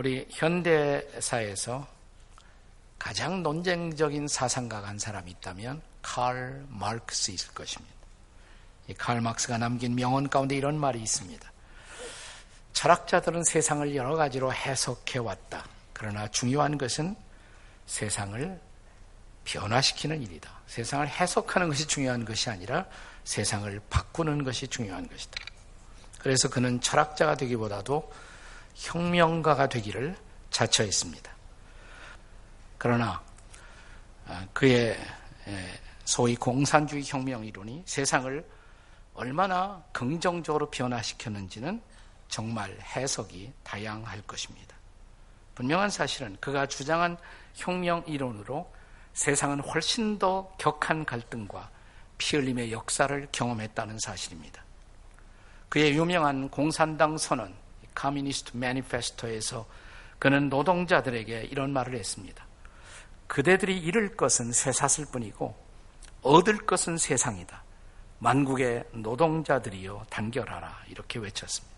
우리 현대사에서 가장 논쟁적인 사상가가 한 사람이 있다면 칼 마르크스일 것입니다. 칼 마크스가 남긴 명언 가운데 이런 말이 있습니다. 철학자들은 세상을 여러 가지로 해석해 왔다. 그러나 중요한 것은 세상을 변화시키는 일이다. 세상을 해석하는 것이 중요한 것이 아니라 세상을 바꾸는 것이 중요한 것이다. 그래서 그는 철학자가 되기보다도 혁명가가 되기를 자처했습니다. 그러나 아, 그의 소위 공산주의 혁명 이론이 세상을 얼마나 긍정적으로 변화시켰는지는 정말 해석이 다양할 것입니다. 분명한 사실은 그가 주장한 혁명 이론으로 세상은 훨씬 더 격한 갈등과 피 흘림의 역사를 경험했다는 사실입니다. 그의 유명한 공산당 선언, 카미니스트 매니페스토에서 그는 노동자들에게 이런 말을 했습니다. 그대들이 잃을 것은 쇠사슬 뿐이고 얻을 것은 세상이다. 만국의 노동자들이여 단결하라. 이렇게 외쳤습니다.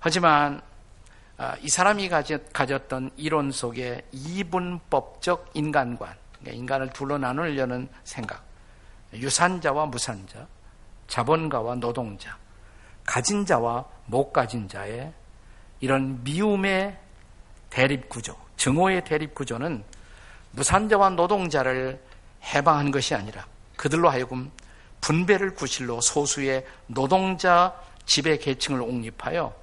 하지만 아, 이 사람이 가졌던 이론 속에 이분법적 인간관, 그러니까 인간을 둘로 나누려는 생각, 유산자와 무산자, 자본가와 노동자, 가진 자와 못 가진 자의 이런 미움의 대립 구조, 증오의 대립 구조는 무산자와 노동자를 해방한 것이 아니라 그들로 하여금 분배를 구실로 소수의 노동자 지배 계층을 옹립하여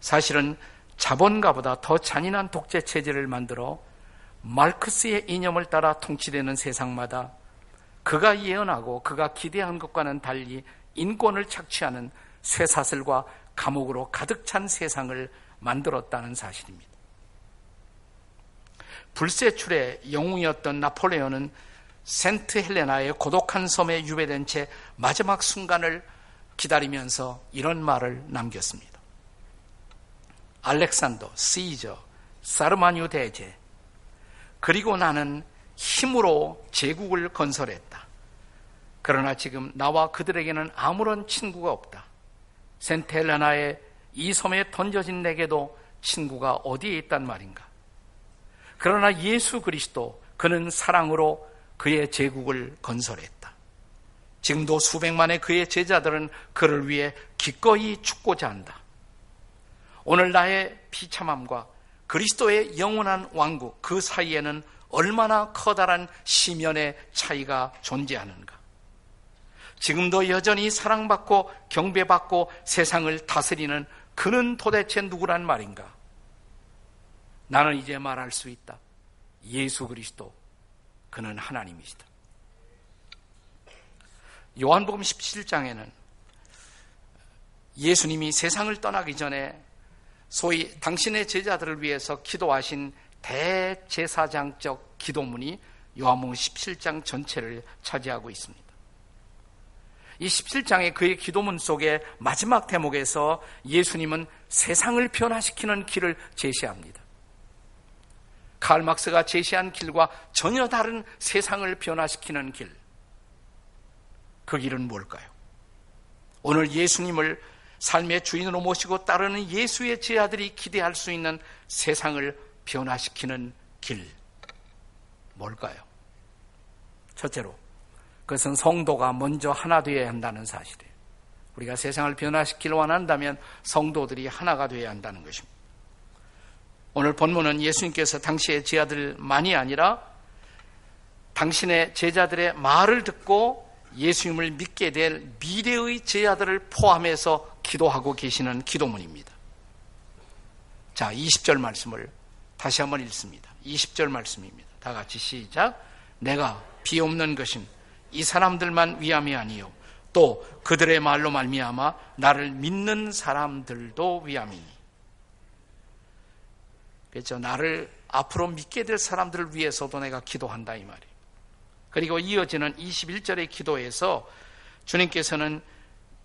사실은 자본가보다 더 잔인한 독재 체제를 만들어 마르크스의 이념을 따라 통치되는 세상마다 그가 예언하고 그가 기대한 것과는 달리 인권을 착취하는 쇠사슬과 감옥으로 가득 찬 세상을 만들었다는 사실입니다. 불세출의 영웅이었던 나폴레온은 센트 헬레나의 고독한 섬에 유배된 채 마지막 순간을 기다리면서 이런 말을 남겼습니다. 알렉산더, 시저, 사르마뉴 대제, 그리고 나는 힘으로 제국을 건설했다. 그러나 지금 나와 그들에게는 아무런 친구가 없다. 센텔레나의 이 섬에 던져진 내게도 친구가 어디에 있단 말인가? 그러나 예수 그리스도 그는 사랑으로 그의 제국을 건설했다. 지금도 수백만의 그의 제자들은 그를 위해 기꺼이 죽고자 한다. 오늘 나의 비참함과 그리스도의 영원한 왕국 그 사이에는 얼마나 커다란 시면의 차이가 존재하는가. 지금도 여전히 사랑받고 경배받고 세상을 다스리는 그는 도대체 누구란 말인가? 나는 이제 말할 수 있다. 예수 그리스도. 그는 하나님이시다. 요한복음 17장에는 예수님이 세상을 떠나기 전에 소위 당신의 제자들을 위해서 기도하신 대제사장적 기도문이 요한복음 17장 전체를 차지하고 있습니다. 이 17장의 그의 기도문 속에 마지막 대목에서 예수님은 세상을 변화시키는 길을 제시합니다. 칼 막스가 제시한 길과 전혀 다른 세상을 변화시키는 길. 그 길은 뭘까요? 오늘 예수님을 삶의 주인으로 모시고 따르는 예수의 제자들이 기대할 수 있는 세상을 변화시키는 길. 뭘까요? 첫째로, 그것은 성도가 먼저 하나 되어야 한다는 사실이에요. 우리가 세상을 변화시키려 원한다면 성도들이 하나가 되어야 한다는 것입니다. 오늘 본문은 예수님께서 당시의 제자들만이 아니라 당신의 제자들의 말을 듣고 예수님을 믿게 될 미래의 제자들을 포함해서 기도하고 계시는 기도문입니다. 자, 20절 말씀을 다시 한번 읽습니다. 20절 말씀입니다. 다 같이 시작. 내가 비 없는 것은 이 사람들만 위함이 아니요 또 그들의 말로 말미암아 나를 믿는 사람들도 위함이니. 그렇죠. 나를 앞으로 믿게 될 사람들을 위해서도 내가 기도한다 이 말이에요. 그리고 이어지는 21절의 기도에서 주님께서는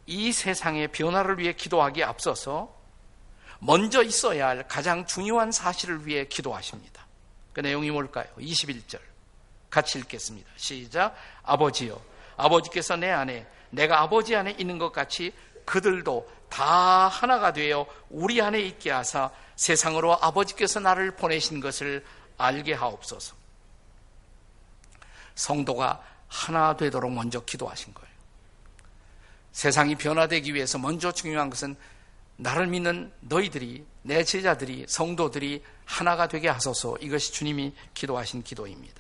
이 세상의 변화를 위해 기도하기에 앞서서 먼저 있어야 할 가장 중요한 사실을 위해 기도하십니다. 그 내용이 뭘까요? 21절. 같이 읽겠습니다. 시작. 아버지요. 아버지께서 내 안에, 내가 아버지 안에 있는 것 같이 그들도 다 하나가 되어 우리 안에 있게 하사 세상으로 아버지께서 나를 보내신 것을 알게 하옵소서. 성도가 하나 되도록 먼저 기도하신 거예요. 세상이 변화되기 위해서 먼저 중요한 것은 나를 믿는 너희들이, 내 제자들이, 성도들이 하나가 되게 하소서 이것이 주님이 기도하신 기도입니다.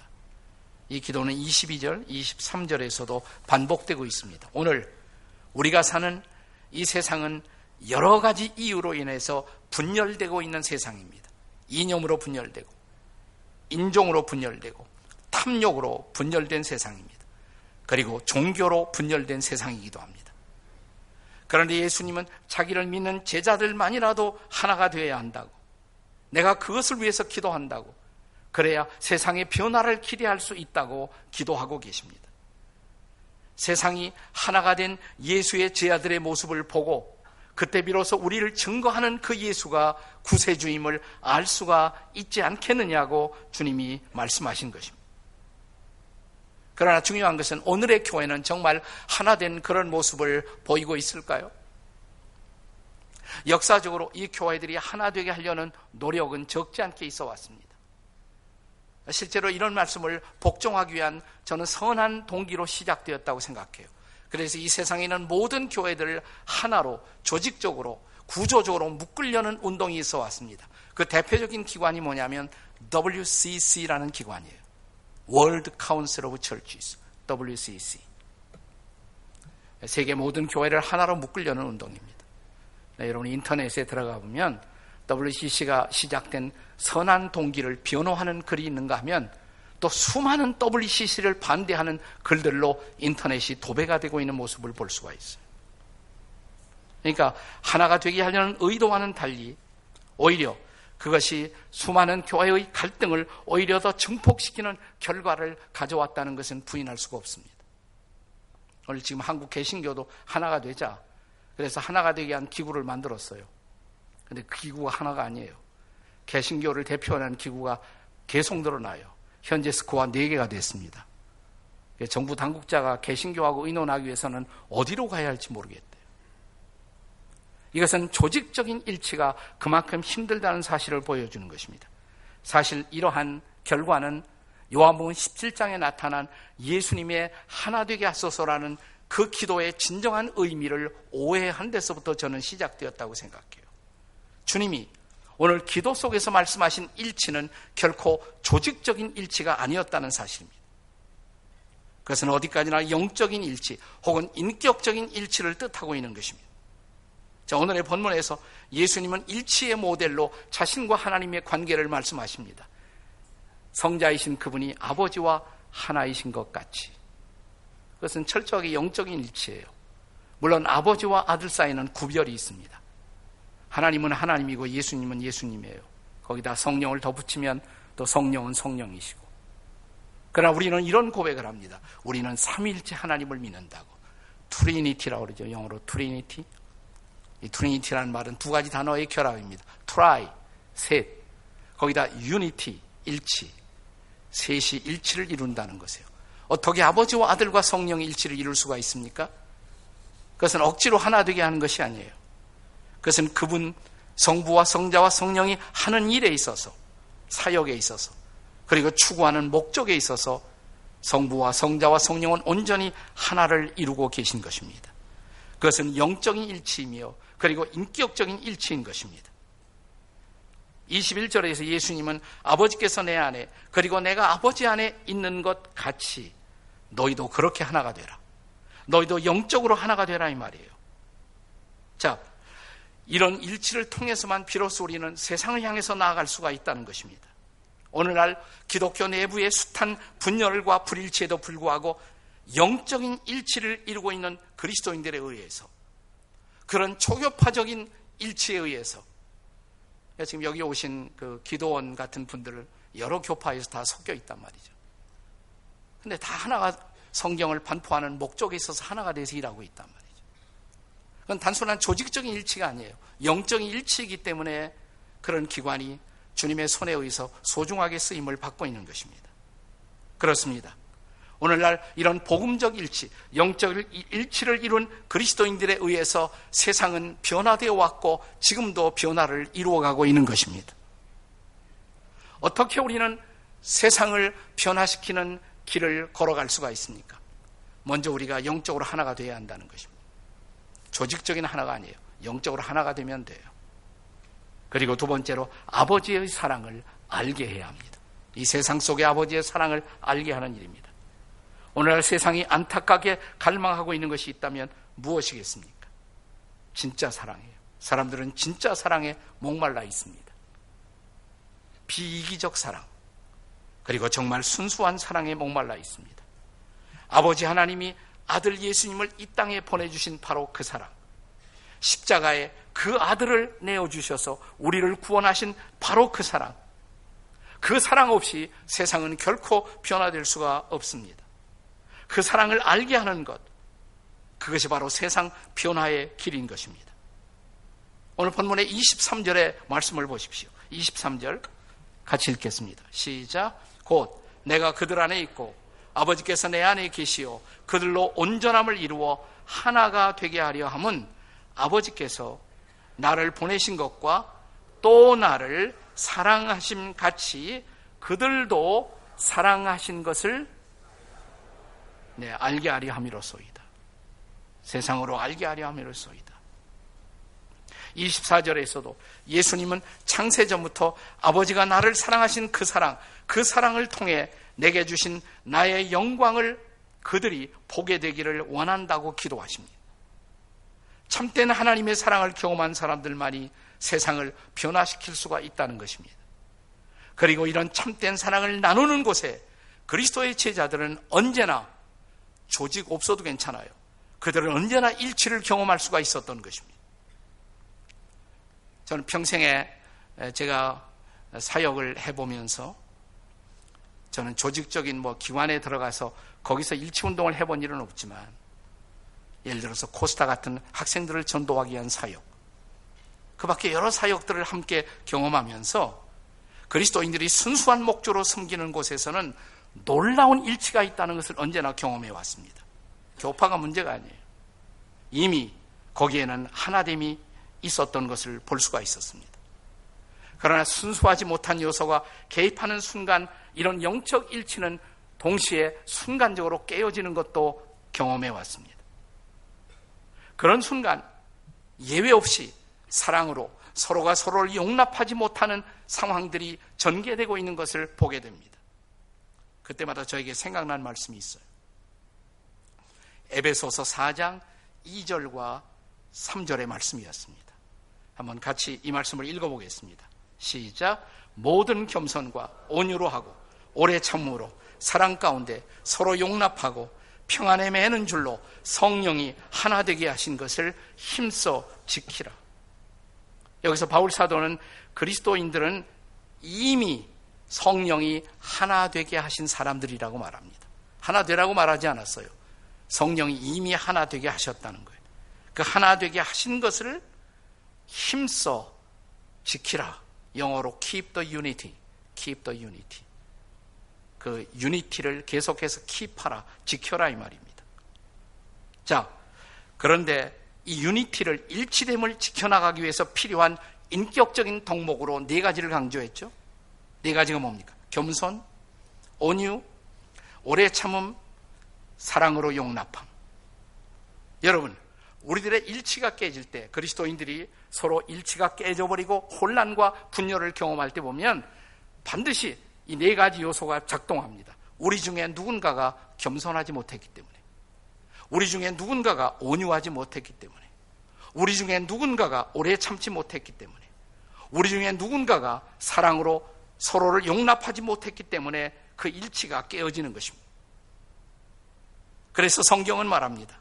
이 기도는 22절, 23절에서도 반복되고 있습니다. 오늘 우리가 사는 이 세상은 여러 가지 이유로 인해서 분열되고 있는 세상입니다. 이념으로 분열되고, 인종으로 분열되고, 탐욕으로 분열된 세상입니다. 그리고 종교로 분열된 세상이기도 합니다. 그런데 예수님은 자기를 믿는 제자들만이라도 하나가 되어야 한다고, 내가 그것을 위해서 기도한다고, 그래야 세상의 변화를 기대할 수 있다고 기도하고 계십니다. 세상이 하나가 된 예수의 제자들의 모습을 보고 그때 비로소 우리를 증거하는 그 예수가 구세주임을 알 수가 있지 않겠느냐고 주님이 말씀하신 것입니다. 그러나 중요한 것은 오늘의 교회는 정말 하나 된 그런 모습을 보이고 있을까요? 역사적으로 이 교회들이 하나 되게 하려는 노력은 적지 않게 있어 왔습니다. 실제로 이런 말씀을 복종하기 위한 저는 선한 동기로 시작되었다고 생각해요. 그래서 이 세상에 있는 모든 교회들을 하나로 조직적으로 구조적으로 묶으려는 운동이 있어 왔습니다. 그 대표적인 기관이 뭐냐면 WCC라는 기관이에요. World Council of Churches, WCC. 세계 모든 교회를 하나로 묶으려는 운동입니다. 네, 여러분 인터넷에 들어가 보면 WCC가 시작된 선한 동기를 변호하는 글이 있는가 하면 또 수많은 WCC를 반대하는 글들로 인터넷이 도배가 되고 있는 모습을 볼 수가 있어요. 그러니까 하나가 되게 하려는 의도와는 달리 오히려 그것이 수많은 교회의 갈등을 오히려 더 증폭시키는 결과를 가져왔다는 것은 부인할 수가 없습니다. 오늘 지금 한국 개신교도 하나가 되자 그래서 하나가 되게 한 기구를 만들었어요. 근데 그 기구가 하나가 아니에요. 개신교를 대표하는 기구가 계속 늘어나요. 현재 스코어 4개가 됐습니다. 정부 당국자가 개신교하고 의논하기 위해서는 어디로 가야 할지 모르겠대요. 이것은 조직적인 일치가 그만큼 힘들다는 사실을 보여주는 것입니다. 사실 이러한 결과는 요한복음 17장에 나타난 예수님의 하나 되게 하소서라는 그 기도의 진정한 의미를 오해한 데서부터 저는 시작되었다고 생각해요. 주님이 오늘 기도 속에서 말씀하신 일치는 결코 조직적인 일치가 아니었다는 사실입니다. 그것은 어디까지나 영적인 일치 혹은 인격적인 일치를 뜻하고 있는 것입니다. 자, 오늘의 본문에서 예수님은 일치의 모델로 자신과 하나님의 관계를 말씀하십니다. 성자이신 그분이 아버지와 하나이신 것 같이. 그것은 철저하게 영적인 일치예요. 물론 아버지와 아들 사이는 구별이 있습니다. 하나님은 하나님이고 예수님은 예수님이에요. 거기다 성령을 덧붙이면 또 성령은 성령이시고. 그러나 우리는 이런 고백을 합니다. 우리는 삼위일체 하나님을 믿는다고. Trinity라고 그러죠. 영어로 Trinity. 이 Trinity라는 말은 두 가지 단어의 결합입니다. tri, 셋. 거기다 유니티, 일치. 셋이 일치를 이룬다는 것이에요. 어떻게 아버지와 아들과 성령의 일치를 이룰 수가 있습니까? 그것은 억지로 하나 되게 하는 것이 아니에요. 그것은 그분 성부와 성자와 성령이 하는 일에 있어서 사역에 있어서 그리고 추구하는 목적에 있어서 성부와 성자와 성령은 온전히 하나를 이루고 계신 것입니다. 그것은 영적인 일치이며 그리고 인격적인 일치인 것입니다. 21절에서 예수님은 아버지께서 내 안에 그리고 내가 아버지 안에 있는 것 같이 너희도 그렇게 하나가 되라. 너희도 영적으로 하나가 되라 이 말이에요. 자, 이런 일치를 통해서만 비로소 우리는 세상을 향해서 나아갈 수가 있다는 것입니다. 오늘날 기독교 내부의 숱한 분열과 불일치에도 불구하고 영적인 일치를 이루고 있는 그리스도인들에 의해서 그런 초교파적인 일치에 의해서 지금 여기 오신 그 기도원 같은 분들을 여러 교파에서 다 섞여 있단 말이죠. 근데 다 하나가 성경을 반포하는 목적에 있어서 하나가 돼서 일하고 있단 말이에요. 그건 단순한 조직적인 일치가 아니에요. 영적인 일치이기 때문에 그런 기관이 주님의 손에 의해서 소중하게 쓰임을 받고 있는 것입니다. 그렇습니다. 오늘날 이런 복음적 일치, 영적 일치를 이룬 그리스도인들에 의해서 세상은 변화되어 왔고 지금도 변화를 이루어가고 있는 것입니다. 어떻게 우리는 세상을 변화시키는 길을 걸어갈 수가 있습니까? 먼저 우리가 영적으로 하나가 되어야 한다는 것입니다. 조직적인 하나가 아니에요. 영적으로 하나가 되면 돼요. 그리고 두 번째로 아버지의 사랑을 알게 해야 합니다. 이 세상 속의 아버지의 사랑을 알게 하는 일입니다. 오늘날 세상이 안타깝게 갈망하고 있는 것이 있다면 무엇이겠습니까? 진짜 사랑이에요. 사람들은 진짜 사랑에 목말라 있습니다. 비이기적 사랑, 그리고 정말 순수한 사랑에 목말라 있습니다. 아버지 하나님이 아들 예수님을 이 땅에 보내주신 바로 그 사랑. 십자가에 그 아들을 내어주셔서 우리를 구원하신 바로 그 사랑. 그 사랑 없이 세상은 결코 변화될 수가 없습니다. 그 사랑을 알게 하는 것. 그것이 바로 세상 변화의 길인 것입니다. 오늘 본문의 23절의 말씀을 보십시오. 23절 같이 읽겠습니다. 시작. 곧 내가 그들 안에 있고 아버지께서 내 안에 계시오 그들로 온전함을 이루어 하나가 되게 하려 함은 아버지께서 나를 보내신 것과 또 나를 사랑하심 같이 그들도 사랑하신 것을 네, 알게 하려 함이로소이다. 세상으로 알게 하려 함이로소이다. 24절에서도 예수님은 창세 전부터 아버지가 나를 사랑하신 그 사랑, 그 사랑을 통해 내게 주신 나의 영광을 그들이 보게 되기를 원한다고 기도하십니다. 참된 하나님의 사랑을 경험한 사람들만이 세상을 변화시킬 수가 있다는 것입니다. 그리고 이런 참된 사랑을 나누는 곳에 그리스도의 제자들은 언제나 조직 없어도 괜찮아요. 그들은 언제나 일치를 경험할 수가 있었던 것입니다. 저는 평생에 제가 사역을 해보면서 저는 조직적인 뭐 기관에 들어가서 거기서 일치 운동을 해본 일은 없지만 예를 들어서 코스타 같은 학생들을 전도하기 위한 사역 그 밖에 여러 사역들을 함께 경험하면서 그리스도인들이 순수한 목조로 섬기는 곳에서는 놀라운 일치가 있다는 것을 언제나 경험해 왔습니다. 교파가 문제가 아니에요. 이미 거기에는 하나됨이 있었던 것을 볼 수가 있었습니다. 그러나 순수하지 못한 요소가 개입하는 순간 이런 영적 일치는 동시에 순간적으로 깨어지는 것도 경험해 왔습니다. 그런 순간 예외 없이 사랑으로 서로가 서로를 용납하지 못하는 상황들이 전개되고 있는 것을 보게 됩니다. 그때마다 저에게 생각난 말씀이 있어요. 에베소서 4장 2절과 3절의 말씀이었습니다. 한번 같이 이 말씀을 읽어보겠습니다. 시작. 모든 겸손과 온유로 하고 오래 참음으로 사랑 가운데 서로 용납하고 평안에 매는 줄로 성령이 하나 되게 하신 것을 힘써 지키라. 여기서 바울 사도는 그리스도인들은 이미 성령이 하나 되게 하신 사람들이라고 말합니다. 하나 되라고 말하지 않았어요. 성령이 이미 하나 되게 하셨다는 거예요. 그 하나 되게 하신 것을 힘써 지키라. 영어로 keep the unity. keep the unity. 그 유니티를 계속해서 킵하라, 지켜라 이 말입니다. 자, 그런데 이 유니티를 일치됨을 지켜나가기 위해서 필요한 인격적인 덕목으로 네 가지를 강조했죠. 네 가지가 뭡니까? 겸손, 온유, 오래 참음, 사랑으로 용납함. 여러분, 우리들의 일치가 깨질 때 그리스도인들이 서로 일치가 깨져버리고 혼란과 분열을 경험할 때 보면 반드시 이 네 가지 요소가 작동합니다. 우리 중에 누군가가 겸손하지 못했기 때문에, 우리 중에 누군가가 온유하지 못했기 때문에, 우리 중에 누군가가 오래 참지 못했기 때문에, 우리 중에 누군가가 사랑으로 서로를 용납하지 못했기 때문에 그 일치가 깨어지는 것입니다. 그래서 성경은 말합니다.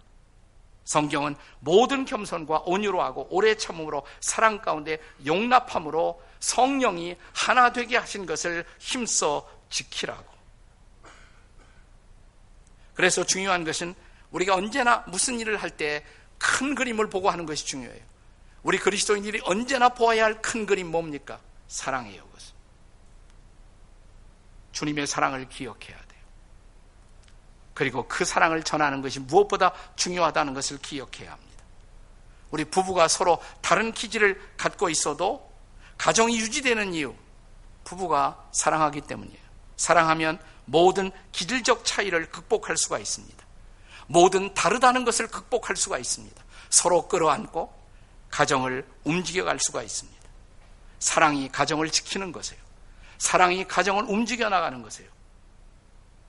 성경은 모든 겸손과 온유로 하고 오래 참음으로 사랑 가운데 용납함으로 성령이 하나 되게 하신 것을 힘써 지키라고. 그래서 중요한 것은 우리가 언제나 무슨 일을 할 때 큰 그림을 보고 하는 것이 중요해요. 우리 그리스도인들이 언제나 보아야 할 큰 그림 뭡니까? 사랑이에요, 그것은. 주님의 사랑을 기억해야 돼요. 그리고 그 사랑을 전하는 것이 무엇보다 중요하다는 것을 기억해야 합니다. 우리 부부가 서로 다른 기질을 갖고 있어도 가정이 유지되는 이유, 부부가 사랑하기 때문이에요. 사랑하면 모든 기질적 차이를 극복할 수가 있습니다. 모든 다르다는 것을 극복할 수가 있습니다. 서로 끌어안고 가정을 움직여갈 수가 있습니다. 사랑이 가정을 지키는 것이에요. 사랑이 가정을 움직여 나가는 것이에요.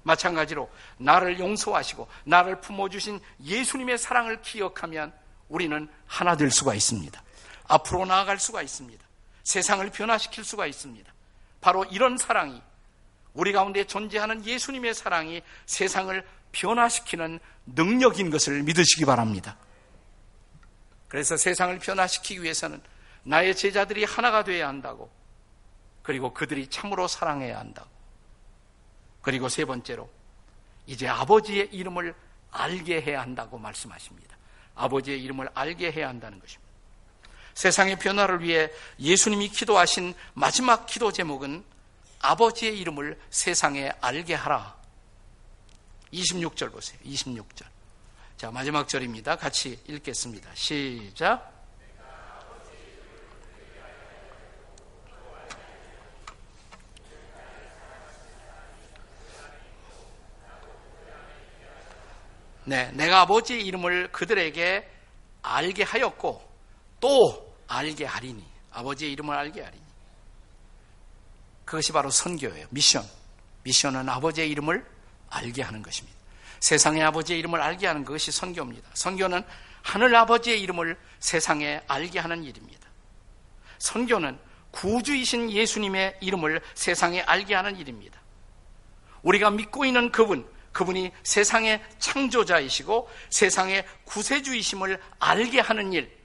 마찬가지로 나를 용서하시고 나를 품어주신 예수님의 사랑을 기억하면 우리는 하나 될 수가 있습니다. 앞으로 나아갈 수가 있습니다. 세상을 변화시킬 수가 있습니다. 바로 이런 사랑이 우리 가운데 존재하는 예수님의 사랑이 세상을 변화시키는 능력인 것을 믿으시기 바랍니다. 그래서 세상을 변화시키기 위해서는 나의 제자들이 하나가 되어야 한다고. 그리고 그들이 참으로 사랑해야 한다고. 그리고 세 번째로 이제 아버지의 이름을 알게 해야 한다고 말씀하십니다. 아버지의 이름을 알게 해야 한다는 것입니다. 세상의 변화를 위해 예수님이 기도하신 마지막 기도 제목은 아버지의 이름을 세상에 알게 하라. 26절 보세요. 26절. 자, 마지막 절입니다. 같이 읽겠습니다. 시작. 네, 내가 아버지의 이름을 그들에게 알게 하였고 또 알게 하리니 아버지의 이름을 알게 하리니 그것이 바로 선교예요. 미션. 미션은 아버지의 이름을 알게 하는 것입니다. 세상의 아버지의 이름을 알게 하는 것이 선교입니다. 선교는 하늘 아버지의 이름을 세상에 알게 하는 일입니다. 선교는 구주이신 예수님의 이름을 세상에 알게 하는 일입니다. 우리가 믿고 있는 그분, 그분이 세상의 창조자이시고 세상의 구세주이심을 알게 하는 일.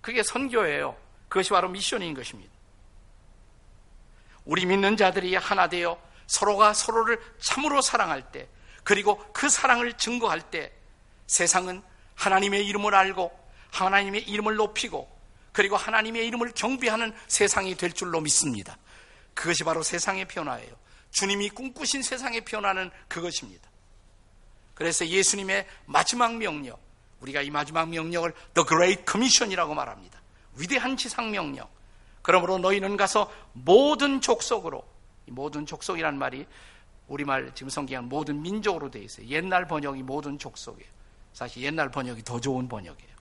그게 선교예요. 그것이 바로 미션인 것입니다. 우리 믿는 자들이 하나 되어 서로가 서로를 참으로 사랑할 때, 그리고 그 사랑을 증거할 때 세상은 하나님의 이름을 알고 하나님의 이름을 높이고 그리고 하나님의 이름을 경배하는 세상이 될 줄로 믿습니다. 그것이 바로 세상의 변화예요. 주님이 꿈꾸신 세상의 변화는 그것입니다. 그래서 예수님의 마지막 명령, 우리가 이 마지막 명령을 The Great Commission이라고 말합니다. 위대한 지상 명령. 그러므로 너희는 가서 모든 족속으로, 모든 족속이란 말이 우리말 지금 성경은 모든 민족으로 되어 있어요. 옛날 번역이 모든 족속이에요. 사실 옛날 번역이 더 좋은 번역이에요.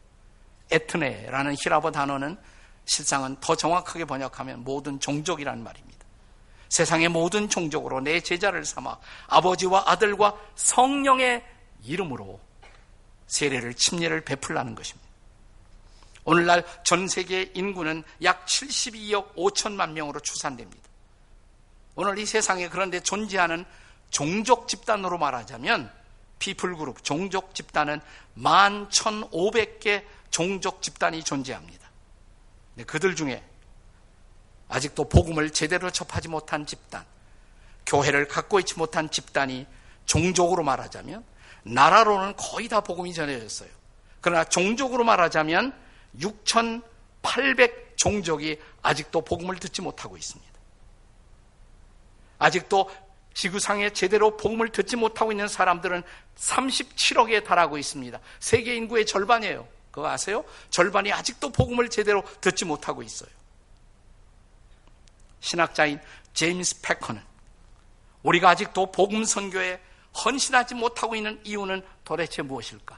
에트네라는 히라버 단어는 실상은 더 정확하게 번역하면 모든 종족이란 말입니다. 세상의 모든 종족으로 내 제자를 삼아 아버지와 아들과 성령의 이름으로 세례를 침례를 베풀라는 것입니다. 오늘날 전 세계 인구는 약 72억 5천만 명으로 추산됩니다. 오늘 이 세상에 그런데 존재하는 종족 집단으로 말하자면 피플 그룹 종족 집단은 11,500개 종족 집단이 존재합니다. 그들 중에 아직도 복음을 제대로 접하지 못한 집단, 교회를 갖고 있지 못한 집단이 종족으로 말하자면 나라로는 거의 다 복음이 전해졌어요. 그러나 종족으로 말하자면 6,800 종족이 아직도 복음을 듣지 못하고 있습니다. 아직도 지구상에 제대로 복음을 듣지 못하고 있는 사람들은 37억에 달하고 있습니다. 세계 인구의 절반이에요. 그거 아세요? 절반이 아직도 복음을 제대로 듣지 못하고 있어요. 신학자인 제임스 패커는 우리가 아직도 복음 선교에 헌신하지 못하고 있는 이유는 도대체 무엇일까?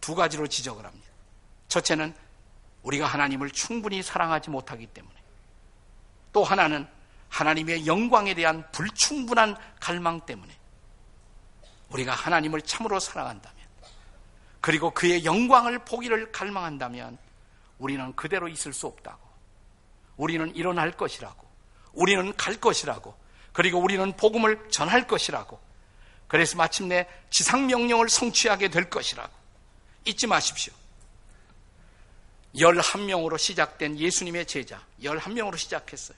두 가지로 지적을 합니다. 첫째는 우리가 하나님을 충분히 사랑하지 못하기 때문에 또 하나는 하나님의 영광에 대한 불충분한 갈망 때문에 우리가 하나님을 참으로 사랑한다면 그리고 그의 영광을 보기를 갈망한다면 우리는 그대로 있을 수 없다고 우리는 일어날 것이라고 우리는 갈 것이라고 그리고 우리는 복음을 전할 것이라고 그래서 마침내 지상명령을 성취하게 될 것이라고 잊지 마십시오 11명으로 시작된 예수님의 제자 11명으로 시작했어요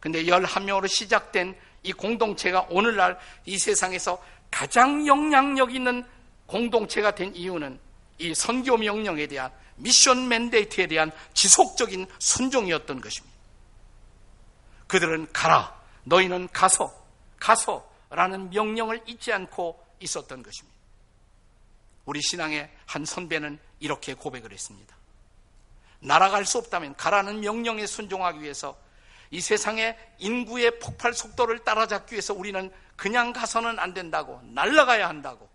근데 11명으로 시작된 이 공동체가 오늘날 이 세상에서 가장 영향력 있는 공동체가 된 이유는 이 선교 명령에 대한 미션 맨데이트에 대한 지속적인 순종이었던 것입니다. 그들은 가라. 너희는 가서, 가서 라는 명령을 잊지 않고 있었던 것입니다. 우리 신앙의 한 선배는 이렇게 고백을 했습니다. 날아갈 수 없다면 가라는 명령에 순종하기 위해서 이 세상의 인구의 폭발 속도를 따라잡기 위해서 우리는 그냥 가서는 안 된다고 날아가야 한다고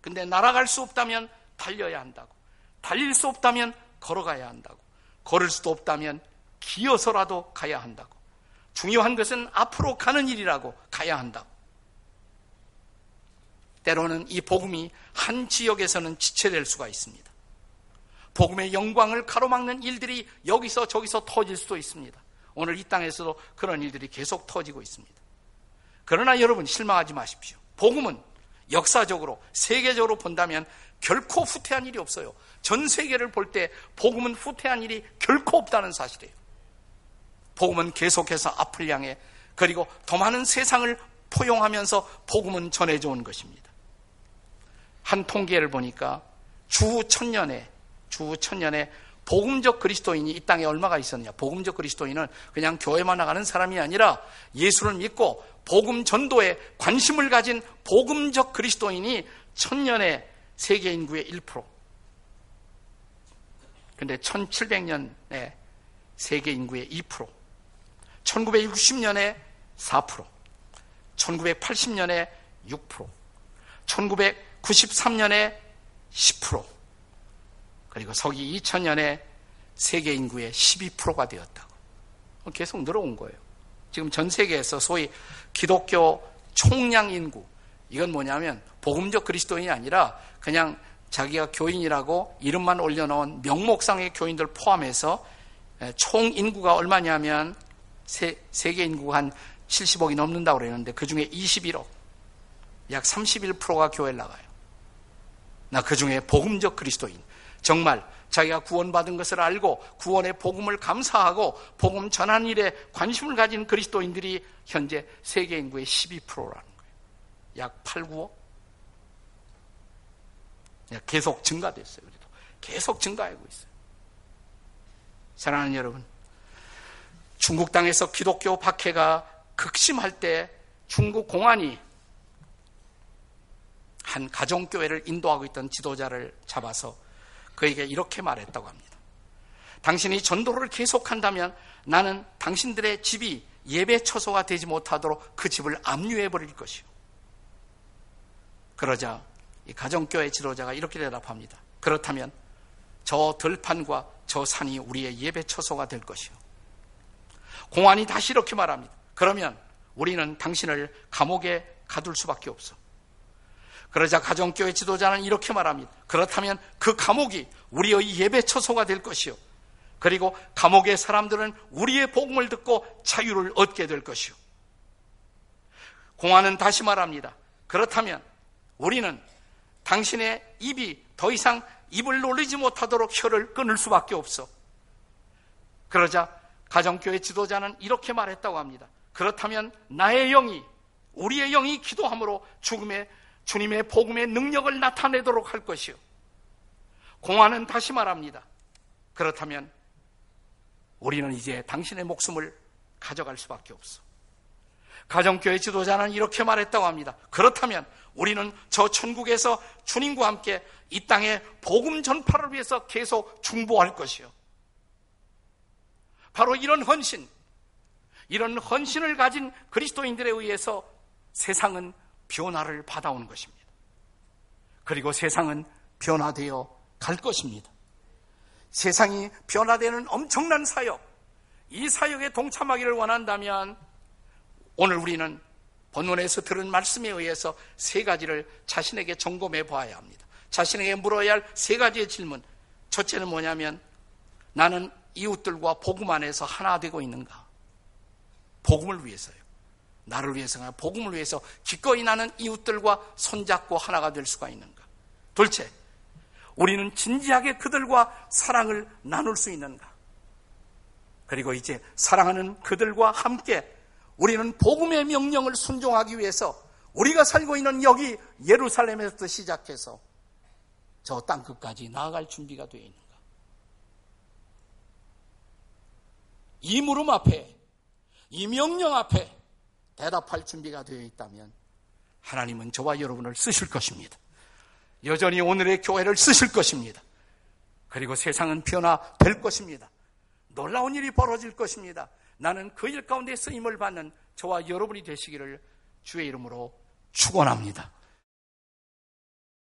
근데 날아갈 수 없다면 달려야 한다고 달릴 수 없다면 걸어가야 한다고 걸을 수도 없다면 기어서라도 가야 한다고 중요한 것은 앞으로 가는 일이라고 가야 한다고 때로는 이 복음이 한 지역에서는 지체될 수가 있습니다. 복음의 영광을 가로막는 일들이 여기서 저기서 터질 수도 있습니다. 오늘 이 땅에서도 그런 일들이 계속 터지고 있습니다. 그러나 여러분 실망하지 마십시오. 복음은 역사적으로 세계적으로 본다면 결코 후퇴한 일이 없어요. 전 세계를 볼 때 복음은 후퇴한 일이 결코 없다는 사실이에요. 복음은 계속해서 앞을 향해 그리고 더 많은 세상을 포용하면서 복음은 전해져 온 것입니다. 한 통계를 보니까 주 천년에 주 천년에 복음적 그리스도인이 이 땅에 얼마가 있었냐? 복음적 그리스도인은 그냥 교회만 나가는 사람이 아니라 예수를 믿고 복음 전도에 관심을 가진 복음적 그리스도인이 천년에 세계 인구의 1%. 근데 1700년에 세계 인구의 2%. 1960년에 4%. 1980년에 6%. 1993년에 10%. 그리고 서기 2000년에 세계 인구의 12%가 되었다고. 계속 늘어온 거예요. 지금 전 세계에서 소위 기독교 총량 인구, 이건 뭐냐면 복음적 그리스도인이 아니라 그냥 자기가 교인이라고 이름만 올려놓은 명목상의 교인들 포함해서 총 인구가 얼마냐면 세, 계 인구가 한 70억이 넘는다고 그러는데 그 중에 21억, 약 31%가 교회를 나가요. 나 그 중에 복음적 그리스도인, 정말 자기가 구원받은 것을 알고 구원의 복음을 감사하고 복음 전한 일에 관심을 가진 그리스도인들이 현재 세계 인구의 12%라는 거예요. 약 8, 9억? 계속 증가됐어요. 그래도 계속 증가하고 있어요. 사랑하는 여러분, 중국 땅에서 기독교 박해가 극심할 때 중국 공안이 한 가정교회를 인도하고 있던 지도자를 잡아서 그에게 이렇게 말했다고 합니다. 당신이 전도를 계속한다면 나는 당신들의 집이 예배 처소가 되지 못하도록 그 집을 압류해 버릴 것이요. 그러자 이 가정교회 지도자가 이렇게 대답합니다. 그렇다면 저 들판과 저 산이 우리의 예배 처소가 될 것이요. 공안이 다시 이렇게 말합니다. 그러면 우리는 당신을 감옥에 가둘 수밖에 없어. 그러자 가정교회 지도자는 이렇게 말합니다. 그렇다면 그 감옥이 우리의 예배 처소가 될 것이요. 그리고 감옥의 사람들은 우리의 복음을 듣고 자유를 얻게 될 것이요. 공안은 다시 말합니다. 그렇다면 우리는 당신의 입이 더 이상 입을 놀리지 못하도록 혀를 끊을 수밖에 없어. 그러자 가정교회 지도자는 이렇게 말했다고 합니다. 그렇다면 나의 영이, 우리의 영이 기도함으로 죽음의 주님의 복음의 능력을 나타내도록 할 것이요. 공화는 다시 말합니다. 그렇다면 우리는 이제 당신의 목숨을 가져갈 수밖에 없어. 가정교회 지도자는 이렇게 말했다고 합니다. 그렇다면 우리는 저 천국에서 주님과 함께 이 땅의 복음 전파를 위해서 계속 중보할 것이요. 바로 이런 헌신, 이런 헌신을 가진 그리스도인들에 의해서 세상은 변화를 받아온 것입니다. 그리고 세상은 변화되어 갈 것입니다. 세상이 변화되는 엄청난 사역, 이 사역에 동참하기를 원한다면 오늘 우리는 본문에서 들은 말씀에 의해서 세 가지를 자신에게 점검해 보아야 합니다. 자신에게 물어야 할 세 가지의 질문. 첫째는 뭐냐면 나는 이웃들과 복음 안에서 하나 되고 있는가? 복음을 위해서요. 나를 위해서가 복음을 위해서 기꺼이 나는 이웃들과 손잡고 하나가 될 수가 있는가? 둘째, 우리는 진지하게 그들과 사랑을 나눌 수 있는가? 그리고 이제 사랑하는 그들과 함께 우리는 복음의 명령을 순종하기 위해서 우리가 살고 있는 여기 예루살렘에서 시작해서 저 땅 끝까지 나아갈 준비가 되어 있는가? 이 물음 앞에, 이 명령 앞에 대답할 준비가 되어 있다면 하나님은 저와 여러분을 쓰실 것입니다. 여전히 오늘의 교회를 쓰실 것입니다. 그리고 세상은 변화될 것입니다. 놀라운 일이 벌어질 것입니다. 나는 그 일 가운데 쓰임을 받는 저와 여러분이 되시기를 주의 이름으로 축원합니다.